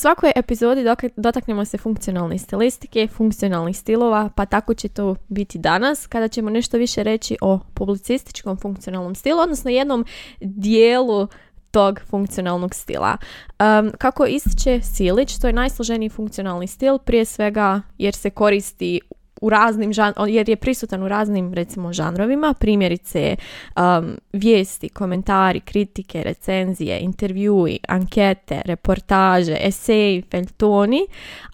Svakoj epizodi dotaknemo se funkcionalne stilistike, funkcionalnih stilova, pa tako će to biti danas kada ćemo nešto više reći o publicističkom funkcionalnom stilu, odnosno jednom dijelu tog funkcionalnog stila. Um, kako ističe Silić, to je najsloženiji funkcionalni stil, prije svega jer se koristi u raznim jer je prisutan u raznim recimo žanrovima, primjerice um, vijesti, komentari, kritike, recenzije, intervjui, ankete, reportaže, eseji, feltoni,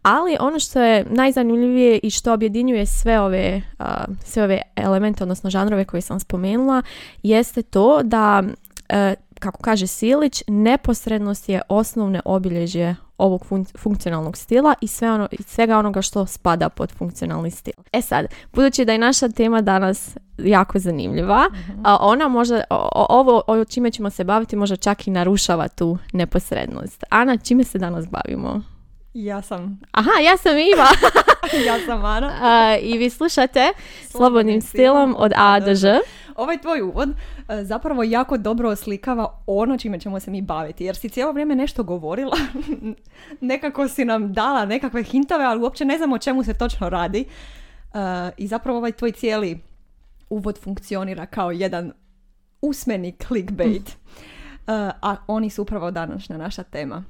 ali ono što je najzanimljivije i što objedinjuje sve ove, uh, sve ove elemente, odnosno žanrove koje sam spomenula, jeste to da uh, kako kaže Silić, neposrednost je osnovne obilježje ovog funkcionalnog stila i sve ono, svega onoga što spada pod funkcionalni stil. E sad, budući da je naša tema danas jako zanimljiva, mhm. a ona možda, ovo o čime ćemo se baviti možda čak i narušava tu neposrednost. Ana, čime se danas bavimo? Ja sam. Aha, ja sam Iva. ja sam Ana. I vi slušate Slobodnim stilom od A do Ž. Ovaj tvoj uvod e, zapravo jako dobro oslikava ono čime ćemo se mi baviti. Jer si cijelo vrijeme nešto govorila, nekako si nam dala nekakve hintove, ali uopće ne znamo o čemu se točno radi. E, I zapravo ovaj tvoj cijeli uvod funkcionira kao jedan usmeni clickbait. Uh, a oni su upravo današnja naša tema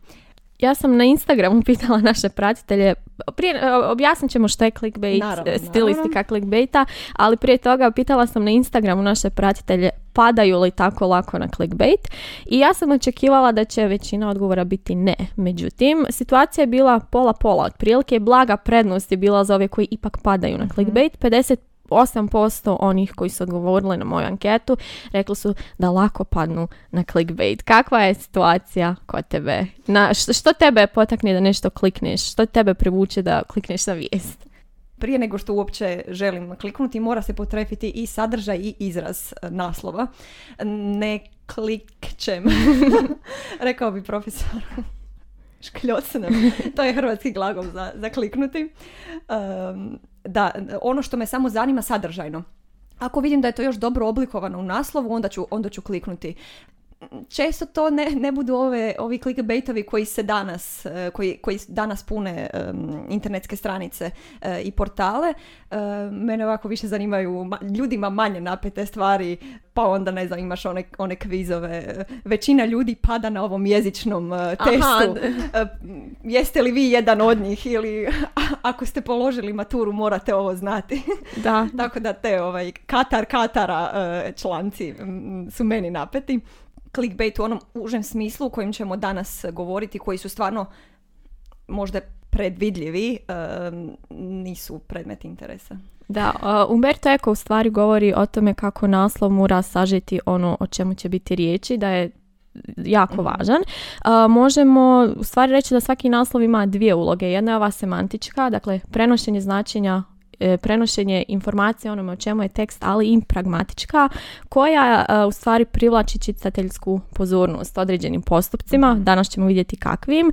ja sam na Instagramu pitala naše pratitelje, prije, e, objasnit ćemo što je clickbait, naravno, stilistika naravno. clickbaita, ali prije toga pitala sam na Instagramu naše pratitelje padaju li tako lako na clickbait i ja sam očekivala da će većina odgovora biti ne. Međutim, situacija je bila pola-pola, otprilike blaga prednost je bila za ove koji ipak padaju na mhm. clickbait, 50 8% onih koji su odgovorili na moju anketu rekli su da lako padnu na clickbait. Kakva je situacija kod tebe? Na, što, što tebe potakne da nešto klikneš? Što tebe privuče da klikneš na vijest? Prije nego što uopće želim kliknuti, mora se potrefiti i sadržaj i izraz e, naslova. Ne klikćem, rekao bi profesor. Škljocnem. To je hrvatski glagol za, za kliknuti. Um, da, ono što me samo zanima sadržajno. Ako vidim da je to još dobro oblikovano u naslovu, onda ću, onda ću kliknuti često to ne, ne budu ove, ovi clickbaitovi koji se danas, e, koji, koji danas pune internetske stranice e, i portale. Uh, mene ovako više zanimaju ljudima manje napete stvari, pa onda ne znam, imaš one, one kvizove. Većina ljudi pada na ovom jezičnom testu. jeste li vi jedan od njih ili ako ste položili maturu morate ovo znati. Da. Tako da te ovaj, Katar Katara članci su meni napeti clickbait u onom užem smislu u kojem ćemo danas govoriti, koji su stvarno možda predvidljivi, nisu predmet interesa. Da, uh, Umberto Eco u stvari govori o tome kako naslov mora sažeti ono o čemu će biti riječi, da je jako mhm. važan. možemo u stvari reći da svaki naslov ima dvije uloge. Jedna je ova semantička, dakle prenošenje značenja E, prenošenje informacije onome o čemu je tekst, ali i pragmatička, koja e, u stvari privlači čitateljsku pozornost određenim postupcima. Mhm. Danas ćemo vidjeti kakvim.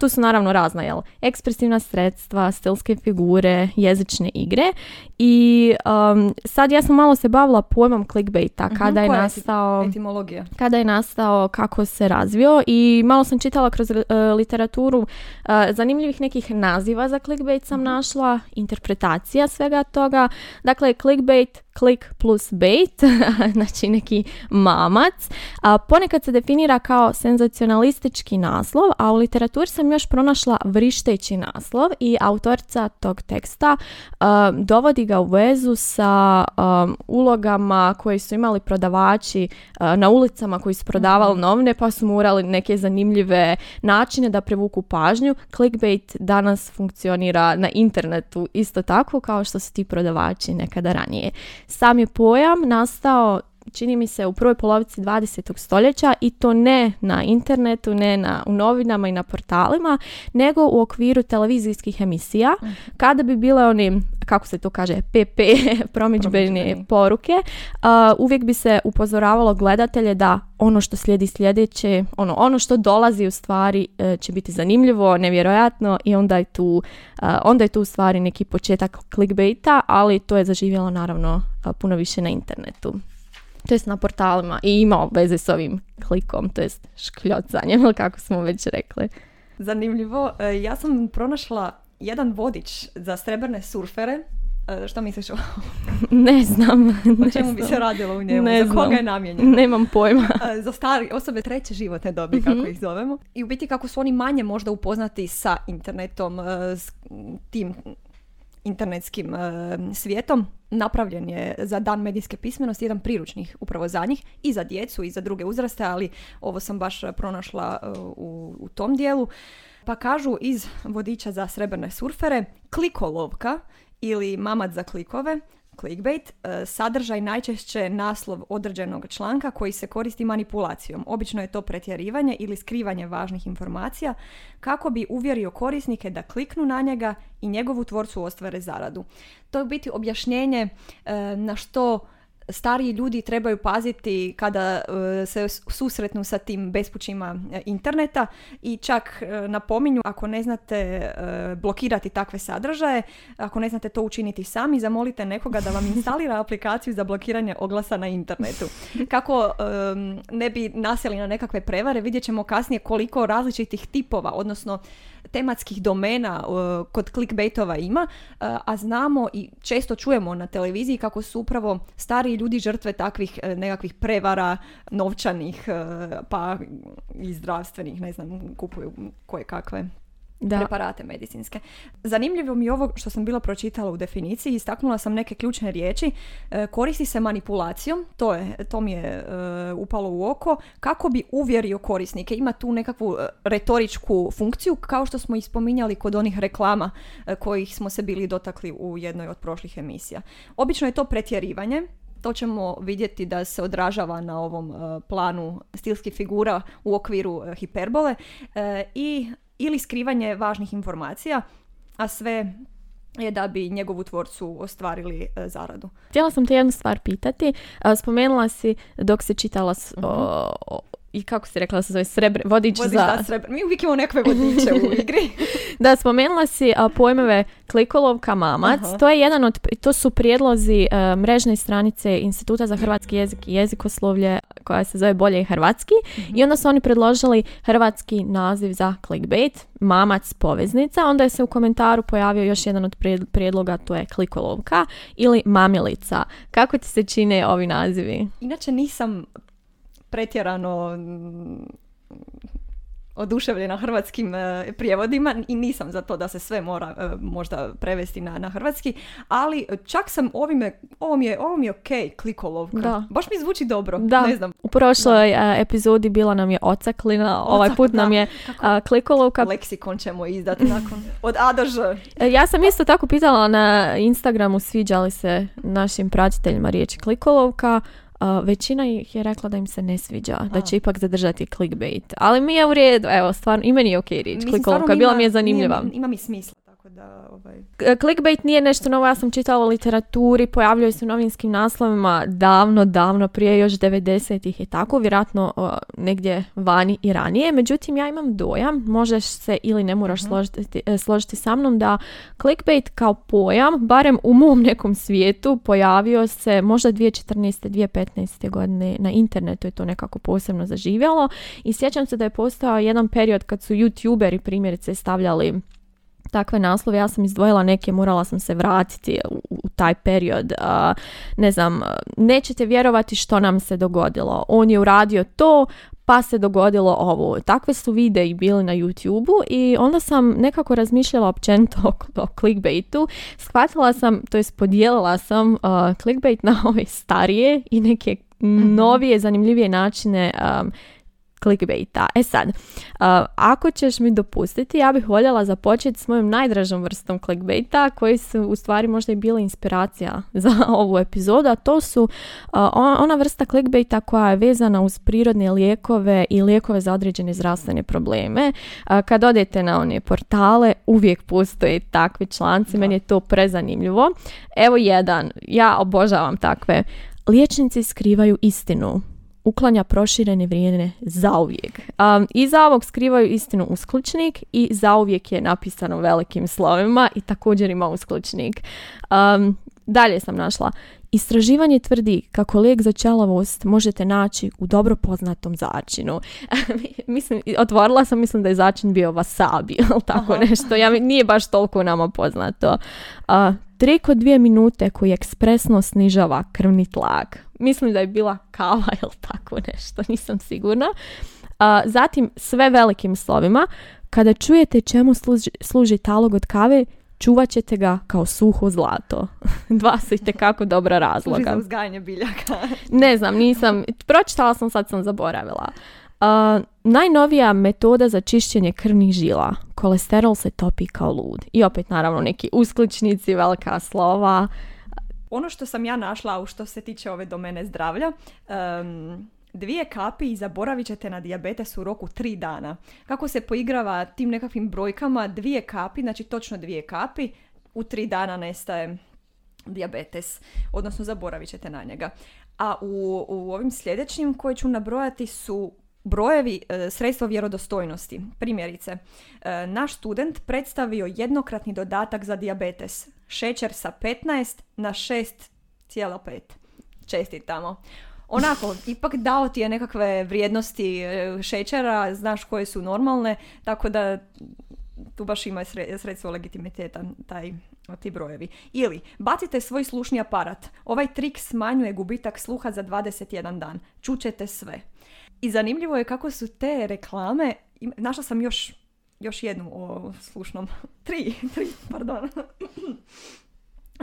tu su naravno razna jel, ekspresivna sredstva, stilske figure, jezične igre i um, sad ja sam malo se bavila pojmom clickbaita mhm, kada je nastao etimologija kada je nastao kako se razvio i malo sam čitala kroz uh, literaturu uh, zanimljivih nekih naziva za clickbait sam mhm. našla interpretacija svega toga. Dakle clickbait klik plus bait, znači neki mamac. A, ponekad se definira kao senzacionalistički naslov, a u literaturi sam još pronašla vrišteći naslov i autorica tog teksta dovodi ga u vezu sa ulogama koje su imali prodavači na ulicama koji su prodavali mhm. novine pa su morali neke zanimljive načine da privuku pažnju. Clickbait danas funkcionira na internetu isto tako kao što su ti prodavači nekada ranije. Sam je pojam nastao čini mi se u prvoj polovici 20. stoljeća i to ne na internetu, ne na, u novinama i na portalima, nego u okviru televizijskih emisija, mhm. kada bi bile oni, kako se to kaže, PP, promičbene poruke, uh, uvijek bi se upozoravalo gledatelje da ono što slijedi sljedeće, ono, ono što dolazi u stvari e, će biti zanimljivo, nevjerojatno i onda je tu, onda je tu u stvari neki početak clickbaita, ali to je zaživjelo naravno puno više na internetu to jest na portalima i ima veze s ovim klikom, to jest škljocanjem, kako smo već rekli. Zanimljivo. E, Ja sam pronašla jedan vodič za srebrne surfere. E, Što misliš o Ne znam. o ne čemu bi znam. se radilo u njemu? Ne za koga znam. je namijenjen? Nemam pojma. E, za stari osobe treće životne dobi, kako Mhm. ih zovemo. I u biti kako su oni manje možda upoznati sa internetom, s tim internetskim svijetom. Napravljen je za dan medijske pismenosti jedan priručnik upravo za njih i za djecu i za druge uzraste, ali ovo sam baš e, pronašla e, u, u tom dijelu. Pa kažu iz vodiča za srebrne surfere, klikolovka ili mamat za klikove, clickbait, e, sadržaj najčešće naslov određenog članka koji se koristi manipulacijom. Obično je to pretjerivanje ili skrivanje važnih informacija kako bi uvjerio korisnike da kliknu na njega i njegovu tvorcu ostvare zaradu. To je biti objašnjenje e, na što stariji ljudi trebaju paziti kada e, se susretnu sa tim bespućima e, interneta i čak e, napominju ako ne znate blokirati takve sadržaje, ako ne znate to učiniti sami, zamolite nekoga da vam instalira aplikaciju za blokiranje oglasa na internetu. Kako ne bi nasjeli na nekakve prevare, vidjet ćemo kasnije koliko različitih tipova, odnosno tematskih domena kod clickbaitova ima, a znamo i često čujemo na televiziji kako su upravo stariji ljudi žrtve takvih e, nekakvih prevara novčanih e, pa i zdravstvenih, ne znam, kupuju koje kakve Da. preparate medicinske. Zanimljivo mi je ovo što sam bila pročitala u definiciji, istaknula sam neke ključne riječi. E, koristi se manipulacijom, to, je, to mi je e, upalo u oko, kako bi uvjerio korisnike. Ima tu nekakvu retoričku funkciju, kao što smo i spominjali kod onih reklama e, kojih smo se bili dotakli u jednoj od prošlih emisija. Obično je to pretjerivanje, to ćemo vidjeti da se odražava na ovom e, planu stilskih figura u okviru e, hiperbole e, i ili skrivanje važnih informacija, a sve je da bi njegovu tvorcu ostvarili zaradu. Htjela sam te jednu stvar pitati. Spomenula si dok si čitala Mhm. o- o- i kako si rekla da se zove srebre, vodič Vodič za... za srebr- Mi uvijek imamo nekakve vodiče u igri. Da, spomenula si a, pojmove klikolovka mamac. Aha. To je jedan od, to su prijedlozi e, mrežne stranice Instituta za hrvatski jezik i jezikoslovlje koja se zove Bolje i hrvatski. I onda su oni predložili hrvatski naziv za clickbait, mamac poveznica. Onda je se u komentaru pojavio još jedan od prijed- prijedloga, to je klikolovka ili mamilica. Kako ti se čine ovi nazivi? Inače nisam pretjerano mm, oduševljena hrvatskim e, prijevodima i nisam za to da se sve mora e, možda prevesti na, na hrvatski, ali čak sam ovime, ovo mi je, ovo mi je ok, klikolovka. Da. Baš mi zvuči dobro, Da. ne znam. U prošloj a, epizodi bila nam je ocaklina, ovaj Ocak, put nam da. je a, klikolovka. leksikon ćemo izdati nakon od A do Ž. E, Ja sam isto tako pitala na Instagramu sviđa li se našim pratiteljima riječ klikolovka. A, većina ih je rekla da im se ne sviđa, da će ipak zadržati clickbait. Ali mi je u redu, evo, stvarno, i meni je ok riječ stvarno bila mi je zanimljiva. nije- ima mi smisla, tako da... Ovaj... Clickbait nije nešto novo, ja sam čitala u literaturi, pojavljaju se u novinskim naslovima davno, davno prije još 90-ih i tako, vjerojatno o, negdje vani i ranije. Međutim, ja imam dojam, možeš se ili ne moraš složiti, e, složiti sa mnom, da clickbait kao pojam, barem u mom nekom svijetu, pojavio se možda 2014. 2015. godine na internetu je to nekako posebno zaživjelo i sjećam se da je postao jedan period kad su youtuberi primjerice stavljali takve naslove, ja sam izdvojila neke, morala sam se vratiti u, u taj period. A, ne znam, nećete vjerovati što nam se dogodilo. On je uradio to, pa se dogodilo ovo. Takve su videi bili na YouTube-u i onda sam nekako razmišljala općenito o, o clickbaitu. Shvatila sam, to jest podijelila sam uh, clickbait na ove starije i neke novije, zanimljivije načine um, clickbaita. E sad, uh, ako ćeš mi dopustiti, ja bih voljela započeti s mojom najdražom vrstom clickbaita, koji su u stvari možda i bila inspiracija za ovu epizodu, a to su uh, on- ona vrsta clickbaita koja je vezana uz prirodne lijekove i lijekove za određene zdravstvene probleme. Uh, kad odete na one portale, uvijek postoje takvi članci, meni je to prezanimljivo. Evo jedan, ja obožavam takve. Liječnici skrivaju istinu uklanja proširene vrijeme zauvijek. Um, iza ovog skrivaju istinu uskličnik i zauvijek je napisano velikim slovima i također ima uskličnik. Um, Dalje sam našla. Istraživanje tvrdi kako lijek za čelavost možete naći u dobro poznatom začinu. mislim, otvorila sam, mislim da je začin bio wasabi, ili tako nešto. Ja, nije baš toliko nama poznato. Uh, tri kod dvije minute koji ekspresno snižava krvni tlak. Mislim da je bila kava ili tako nešto, nisam sigurna. zatim sve velikim slovima. Kada čujete čemu služi, služi talog od kave, čuvat ćete ga kao suho zlato. Dva su kako dobra razloga. Služi za uzgajanje biljaka. ne znam, nisam, pročitala sam, sad sam zaboravila. Uh, najnovija metoda za čišćenje krvnih žila. Kolesterol se topi kao lud. I opet naravno neki uskličnici, velika slova. Ono što sam ja našla u što se tiče ove domene zdravlja, um, dvije kapi i zaboravit ćete na dijabetes u roku tri dana. Kako se poigrava tim nekakvim brojkama, dvije kapi, znači točno dvije kapi, u tri dana nestaje dijabetes, odnosno zaboravit ćete na njega. A u, u ovim sljedećim koje ću nabrojati su brojevi e, sredstva vjerodostojnosti. Primjerice, e, naš student predstavio jednokratni dodatak za dijabetes. Šećer sa 15 na 6,5. Čestitamo onako, ipak dao ti je nekakve vrijednosti e, šećera, znaš koje su normalne, tako da tu baš ima sredstvo legitimiteta taj ti brojevi. Ili, bacite svoj slušni aparat. Ovaj trik smanjuje gubitak sluha za 21 dan. Čućete sve. I zanimljivo je kako su te reklame, našla sam još, još jednu o slušnom, tri, tri, pardon.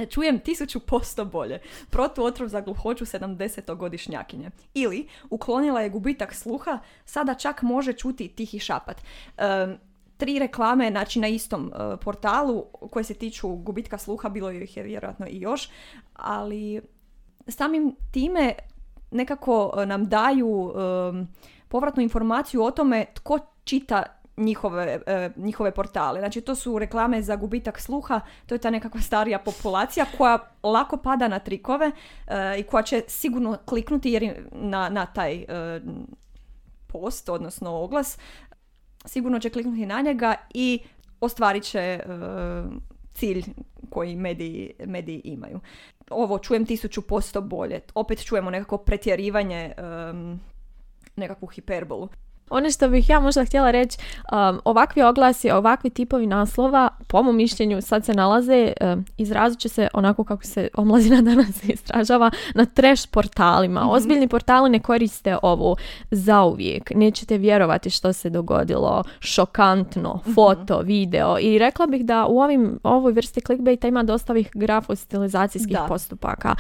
Čujem tisuću posto bolje. Protuotrov za gluhoću 70-godišnjakinje. Ili, uklonila je gubitak sluha, sada čak može čuti tihi šapat. tri reklame, znači na istom e, portalu koje se tiču gubitka sluha, bilo ih je vjerojatno i još, ali samim time nekako e, nam daju povratnu informaciju o tome tko čita njihove, e, njihove portale. Znači to su reklame za gubitak sluha, to je ta nekakva starija populacija koja lako pada na trikove e, i koja će sigurno kliknuti jer na, na taj e, post, odnosno oglas, sigurno će kliknuti na njega i ostvarit će cilj koji mediji, mediji imaju. Ovo čujem tisuću posto bolje. Opet čujemo nekako pretjerivanje, nekakvu hiperbolu. Ono što bih ja možda htjela reći, um, ovakvi oglasi, ovakvi tipovi naslova, po mom mišljenju, sad se nalaze, um, izrazit će se onako kako se omlazina danas istražava, na trash portalima. mm Ozbiljni portali ne koriste ovo zauvijek. Nećete vjerovati što se dogodilo. Šokantno, mhm. foto, video. I rekla bih da u ovim, ovoj vrsti clickbaita ima dosta ovih grafostilizacijskih postupaka.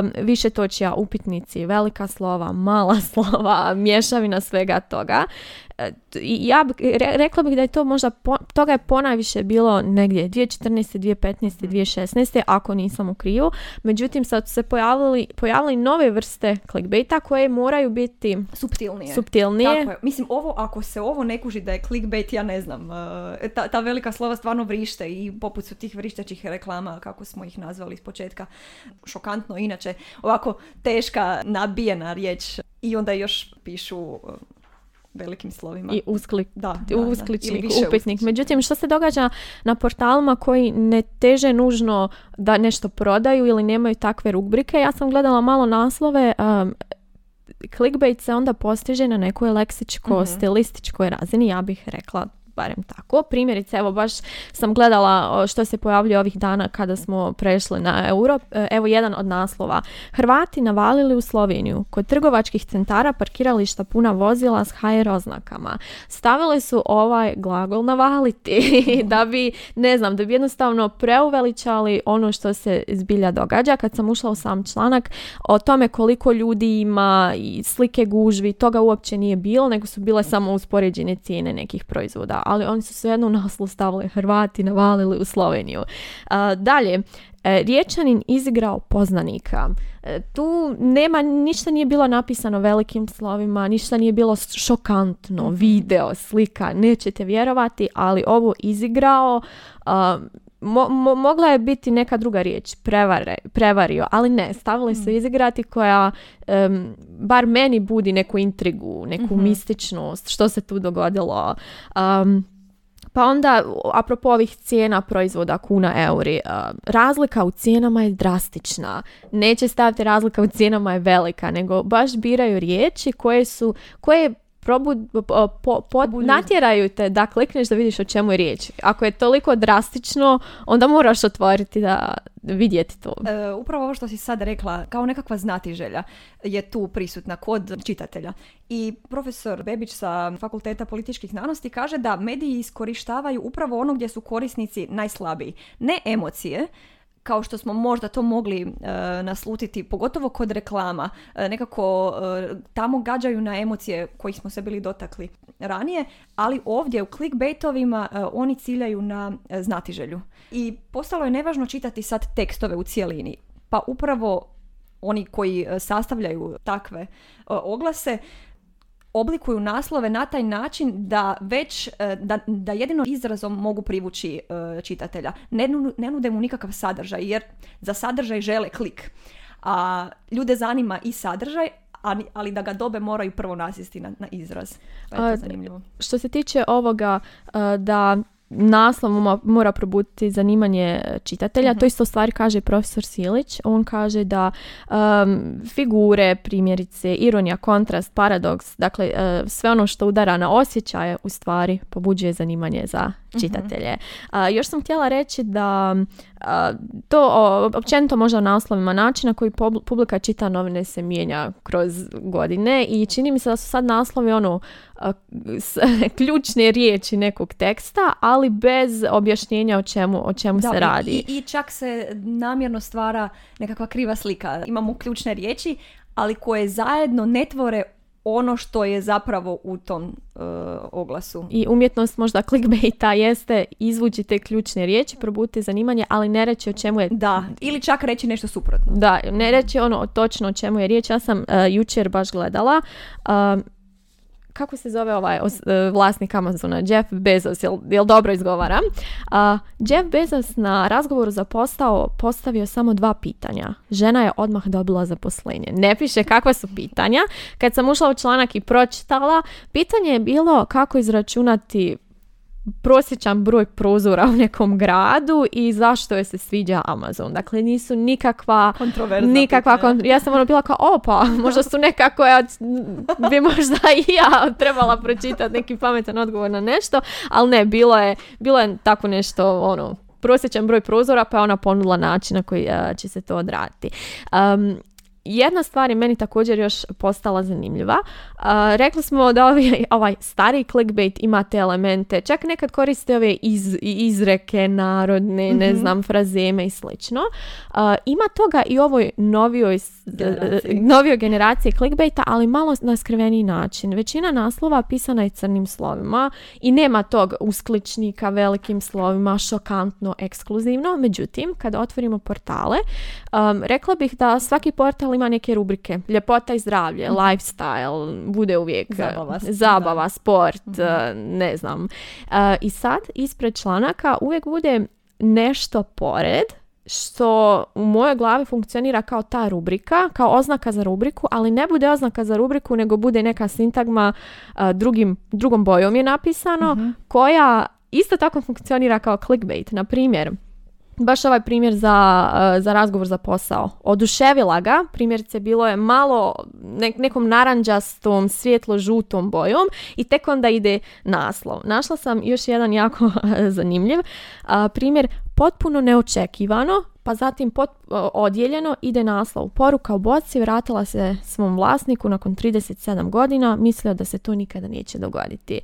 Um, više točija, upitnici, velika slova, mala slova, mješavina svega toga. E, ja rekla bih da je to možda, toga je ponajviše bilo negdje 2014. 2015. 2016. ako nisam u kriju. Međutim, sad su se pojavili, pojavili nove vrste clickbaita koje moraju biti subtilnije. subtilnije. Tako je. Mislim, ovo, ako se ovo ne kuži da je clickbait, ja ne znam. E, ta, ta velika slova stvarno vrište i poput su tih vrištećih reklama, kako smo ih nazvali iz početka. Šokantno, inače, ovako teška, nabijena riječ i onda još pišu velikim slovima. I usklik, da, da, uskličnik, upitnik. Međutim, što se događa na portalima koji ne teže nužno da nešto prodaju ili nemaju takve rubrike? Ja sam gledala malo naslove, um, clickbait se onda postiže na nekoj leksičko-stilističkoj mhm. razini, ja bih rekla barem tako. Primjerice, evo baš sam gledala što se pojavljuje ovih dana kada smo prešli na euro. E, evo jedan od naslova. Hrvati navalili u Sloveniju. Kod trgovačkih centara parkirališta puna vozila s HR oznakama. Stavili su ovaj glagol navaliti da bi, ne znam, da bi jednostavno preuveličali ono što se zbilja događa. Kad sam ušla u sam članak o tome koliko ljudi ima i slike gužvi, toga uopće nije bilo, nego su bile samo uspoređene cijene nekih proizvoda ali oni su svejedno u naslu stavili Hrvati, navalili u Sloveniju. dalje, e, Riječanin izigrao poznanika. E, tu nema, ništa nije bilo napisano velikim slovima, ništa nije bilo šokantno, mhm. video, slika, nećete vjerovati, ali ovo izigrao, mogla je biti neka druga riječ, prevare, prevario, ali ne, stavili su mm. izigrati koja bar meni budi neku intrigu, neku mm mističnost, što se tu dogodilo. Um, Pa onda, apropo ovih cijena proizvoda kuna euri, razlika u cijenama je drastična. Neće staviti razlika u cijenama je velika, nego baš biraju riječi koje su, koje probud, po, po, natjeraju te da klikneš da vidiš o čemu je riječ. Ako je toliko drastično, onda moraš otvoriti da vidjeti to. E, upravo ovo što si sad rekla, kao nekakva znatiželja je tu prisutna kod čitatelja. I profesor Bebić sa Fakulteta političkih znanosti kaže da mediji iskorištavaju upravo ono gdje su korisnici najslabiji. Ne emocije, kao što smo možda to mogli e, naslutiti, pogotovo kod reklama, e, nekako e, tamo gađaju na emocije kojih smo se bili dotakli ranije, ali ovdje u clickbaitovima oni ciljaju na znatiželju. I postalo je nevažno čitati sad tekstove u cijelini. Pa upravo oni koji sastavljaju takve oglase oblikuju naslove na taj način da već, e, da, da jedino izrazom mogu privući e, čitatelja. Ne, ne nude mu nikakav sadržaj jer za sadržaj žele klik. A ljude zanima i sadržaj, ali da ga dobe moraju prvo nasjesti na, na izraz. Pa je to zanimljivo. Što se tiče ovoga e, da naslov mora probuditi zanimanje čitatelja. To mhm. isto stvari kaže profesor Silić. On kaže da figure, primjerice, ironija, kontrast, paradoks, dakle sve ono što udara na osjećaje u stvari pobuđuje zanimanje za mhm. čitatelje. još sam htjela reći da to općenito možda u naslovima načina koji publika čita novine se mijenja kroz godine i čini mi se da su sad naslovi ono ključne riječi nekog teksta, ali bez objašnjenja o čemu, o čemu se radi. I, I čak se namjerno stvara nekakva kriva slika. Imamo ključne riječi, ali koje zajedno ne tvore ono što je zapravo u tom uh, oglasu. I umjetnost možda clickbaita jeste izvući te ključne riječi, probuditi zanimanje, ali ne reći o čemu je... Da, ili čak reći nešto suprotno. Da, ne reći ono točno o čemu je riječ. Ja sam uh, jučer baš gledala kako se zove ovaj e, vlasnik Amazona, Jeff Bezos, jel, jel dobro izgovaram? Uh, Jeff Bezos na razgovoru za postao postavio samo dva pitanja. Žena je odmah dobila zaposlenje. Ne piše kakva su pitanja. Kad sam ušla u članak i pročitala, pitanje je bilo kako izračunati prosječan broj prozora u nekom gradu i zašto je se sviđa Amazon. Dakle, nisu nikakva... Kontroverzna nikakva Ja sam ono bila kao, opa, možda su nekako, ja bi možda i ja trebala pročitati neki pametan odgovor na nešto, ali ne, bilo je, bilo je tako nešto, ono, prosječan broj prozora, pa je ona ponudila način na koji će se to odraditi. Um, jedna stvar je meni također još postala zanimljiva. Uh, rekli smo da ovaj, ovaj stari clickbait ima te elemente, čak nekad koriste ove iz, izreke narodne, ne mhm. znam, frazeme i slično. Uh, ima toga i ovoj novijoj generaciji. novijoj generaciji clickbaita, ali malo na skriveni način. Većina naslova pisana je crnim slovima i nema tog uskličnika velikim slovima, šokantno, ekskluzivno. Međutim, kada otvorimo portale, um, rekla bih da svaki portal ima neke rubrike. Ljepota i zdravlje, mhm. lifestyle, bude uvijek zabava, zabava sport, mhm. e, ne znam. E, I sad ispred članaka uvijek bude nešto pored što u mojoj glavi funkcionira kao ta rubrika, kao oznaka za rubriku, ali ne bude oznaka za rubriku, nego bude neka sintagma drugim, drugom bojom je napisano, mhm. koja isto tako funkcionira kao clickbait. Na primjer, baš ovaj primjer za, eh, za razgovor za posao. Oduševila ga, primjerice bilo je malo nekom naranđastom, svjetlo-žutom bojom i tek onda ide naslov. Našla sam još jedan jako zanimljiv primjer, potpuno neočekivano, pa zatim pot, odjeljeno ide naslov. Poruka u boci vratila se svom vlasniku nakon 37 godina, mislio da se to nikada neće dogoditi.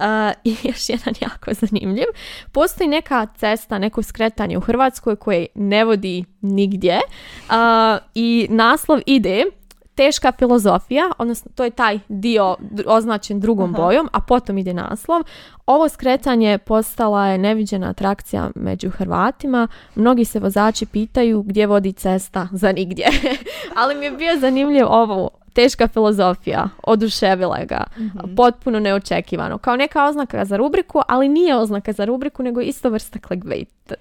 Uh, I još jedan jako zanimljiv. Postoji neka cesta, neko skretanje u Hrvatskoj koje ne vodi nigdje i naslov ide teška filozofija, odnosno to je taj dio označen drugom bojom, a potom ide naslov. Ovo skretanje postala je neviđena atrakcija među Hrvatima. Mnogi se vozači pitaju gdje vodi cesta za nigdje. Ali mi je bio zanimljiv ovo teška filozofija, oduševila ga, mm potpuno neočekivano. Kao neka oznaka za rubriku, ali nije oznaka za rubriku, nego isto vrsta clickbait,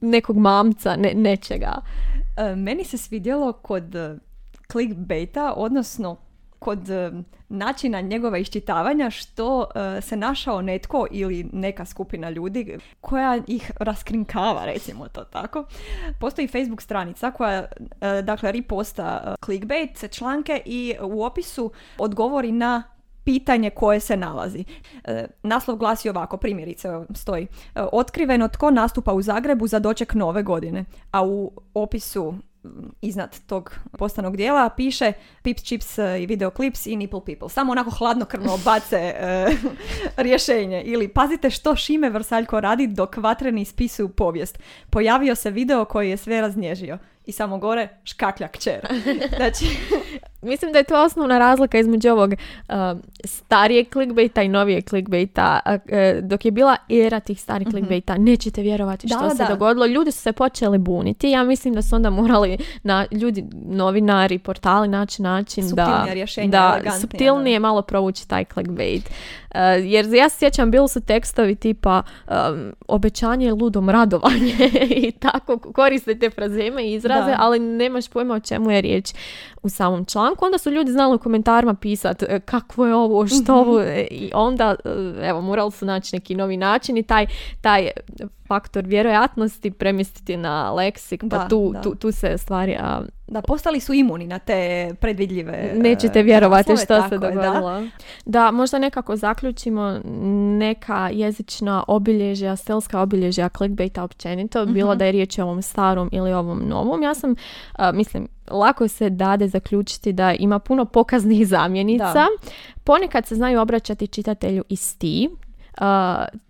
nekog mamca, ne, nečega. E, meni se svidjelo kod clickbaita, odnosno kod e, načina njegova iščitavanja što e, se našao netko ili neka skupina ljudi koja ih raskrinkava, recimo to tako. Postoji Facebook stranica koja, e, dakle, riposta clickbait članke i u opisu odgovori na pitanje koje se nalazi. naslov glasi ovako, primjerice stoji. Otkriveno tko nastupa u Zagrebu za doček nove godine, a u opisu iznad tog postanog dijela piše Pips, Chips e, i videoclips i Nipple People. Samo onako hladnokrvno bace e, rješenje. Ili pazite što Šime Vrsaljko radi dok vatreni ispisuju povijest. Pojavio se video koji je sve raznježio i samo gore škaklja kćer. Znači, Mislim da je to osnovna razlika između ovog uh, starijeg clickbaita i novijeg clickbaita. Uh, dok je bila era tih starih mm clickbaita, nećete vjerovati što se dogodilo. Ljudi su se počeli buniti. Ja mislim da su onda morali na ljudi, novinari, portali naći način da, da subtilnije malo provući taj clickbait. Uh, jer ja se sjećam, bili su tekstovi tipa um, obećanje ludom radovanje i tako koristite frazeme i izraze, ali nemaš pojma o čemu je riječ u samom članku. Onda su ljudi znali u komentarima pisati e, kakvo je ovo, što mhm. ovo e, i onda e, evo morali su naći neki novi način i taj, taj faktor vjerojatnosti premjestiti na leksik, pa tu, Tu, tu se stvari... A, da, postali su imuni na te predvidljive Nećete vjerovati što se dogodilo. Da. da, možda nekako zaključimo neka jezična obilježja, stelska obilježja clickbaita općenito, bilo mhm. da je riječ o ovom starom ili ovom novom. Ja sam, mislim, lako se dade zaključiti da ima puno pokaznih zamjenica. Ponekad se znaju obraćati čitatelju iz ti,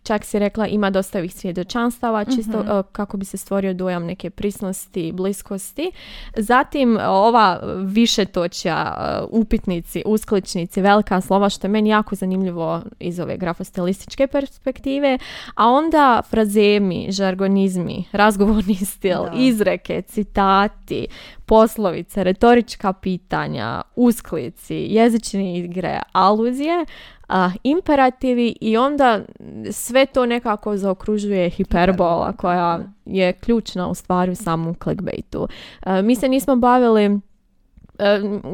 čak si rekla ima dosta ovih svjedočanstava čisto mhm. kako bi se stvorio dojam neke prisnosti, bliskosti. Zatim ova više točja, upitnici, uskličnici, velika slova što je meni jako zanimljivo iz ove grafostilističke perspektive, a onda frazemi, žargonizmi, razgovorni stil, izreke, citati, poslovice, retorička pitanja, usklici, jezične igre, aluzije, a, imperativi i onda sve to nekako zaokružuje hiperbola koja je ključna u stvari u samom clickbaitu. mi se nismo bavili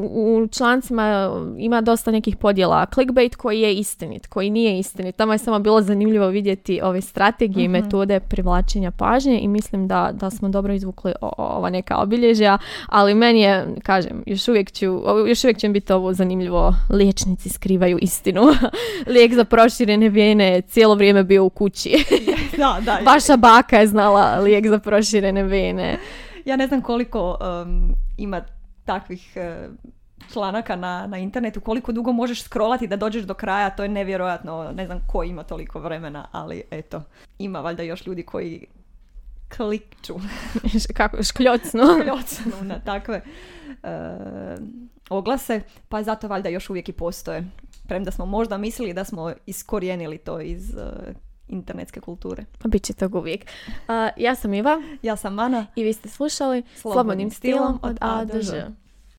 u člancima ima dosta nekih podjela. Clickbait koji je istinit, koji nije istinit. Tamo je samo bilo zanimljivo vidjeti ove strategije i mhm. metode privlačenja pažnje i mislim da, da smo dobro izvukli ova neka obilježja, ali meni je, kažem, još uvijek ću, još uvijek će biti ovo zanimljivo. Liječnici skrivaju istinu. Lijek za proširene vene cijelo vrijeme bio u kući. da, da. Vaša baka je znala lijek za proširene vene. Ja ne znam koliko um, ima takvih e, članaka na, na internetu, koliko dugo možeš scrollati da dođeš do kraja, to je nevjerojatno, ne znam ko ima toliko vremena, ali eto, ima valjda još ljudi koji klikću. Kako, škljocnu. škljocnu na takve e, oglase, pa zato valjda još uvijek i postoje. Premda smo možda mislili da smo iskorijenili to iz uh, internetske kulture. Pa bit će tog uvijek. ja sam Iva. Ja sam Mana. I vi ste slušali Slobodnim, stilom od A do Ž.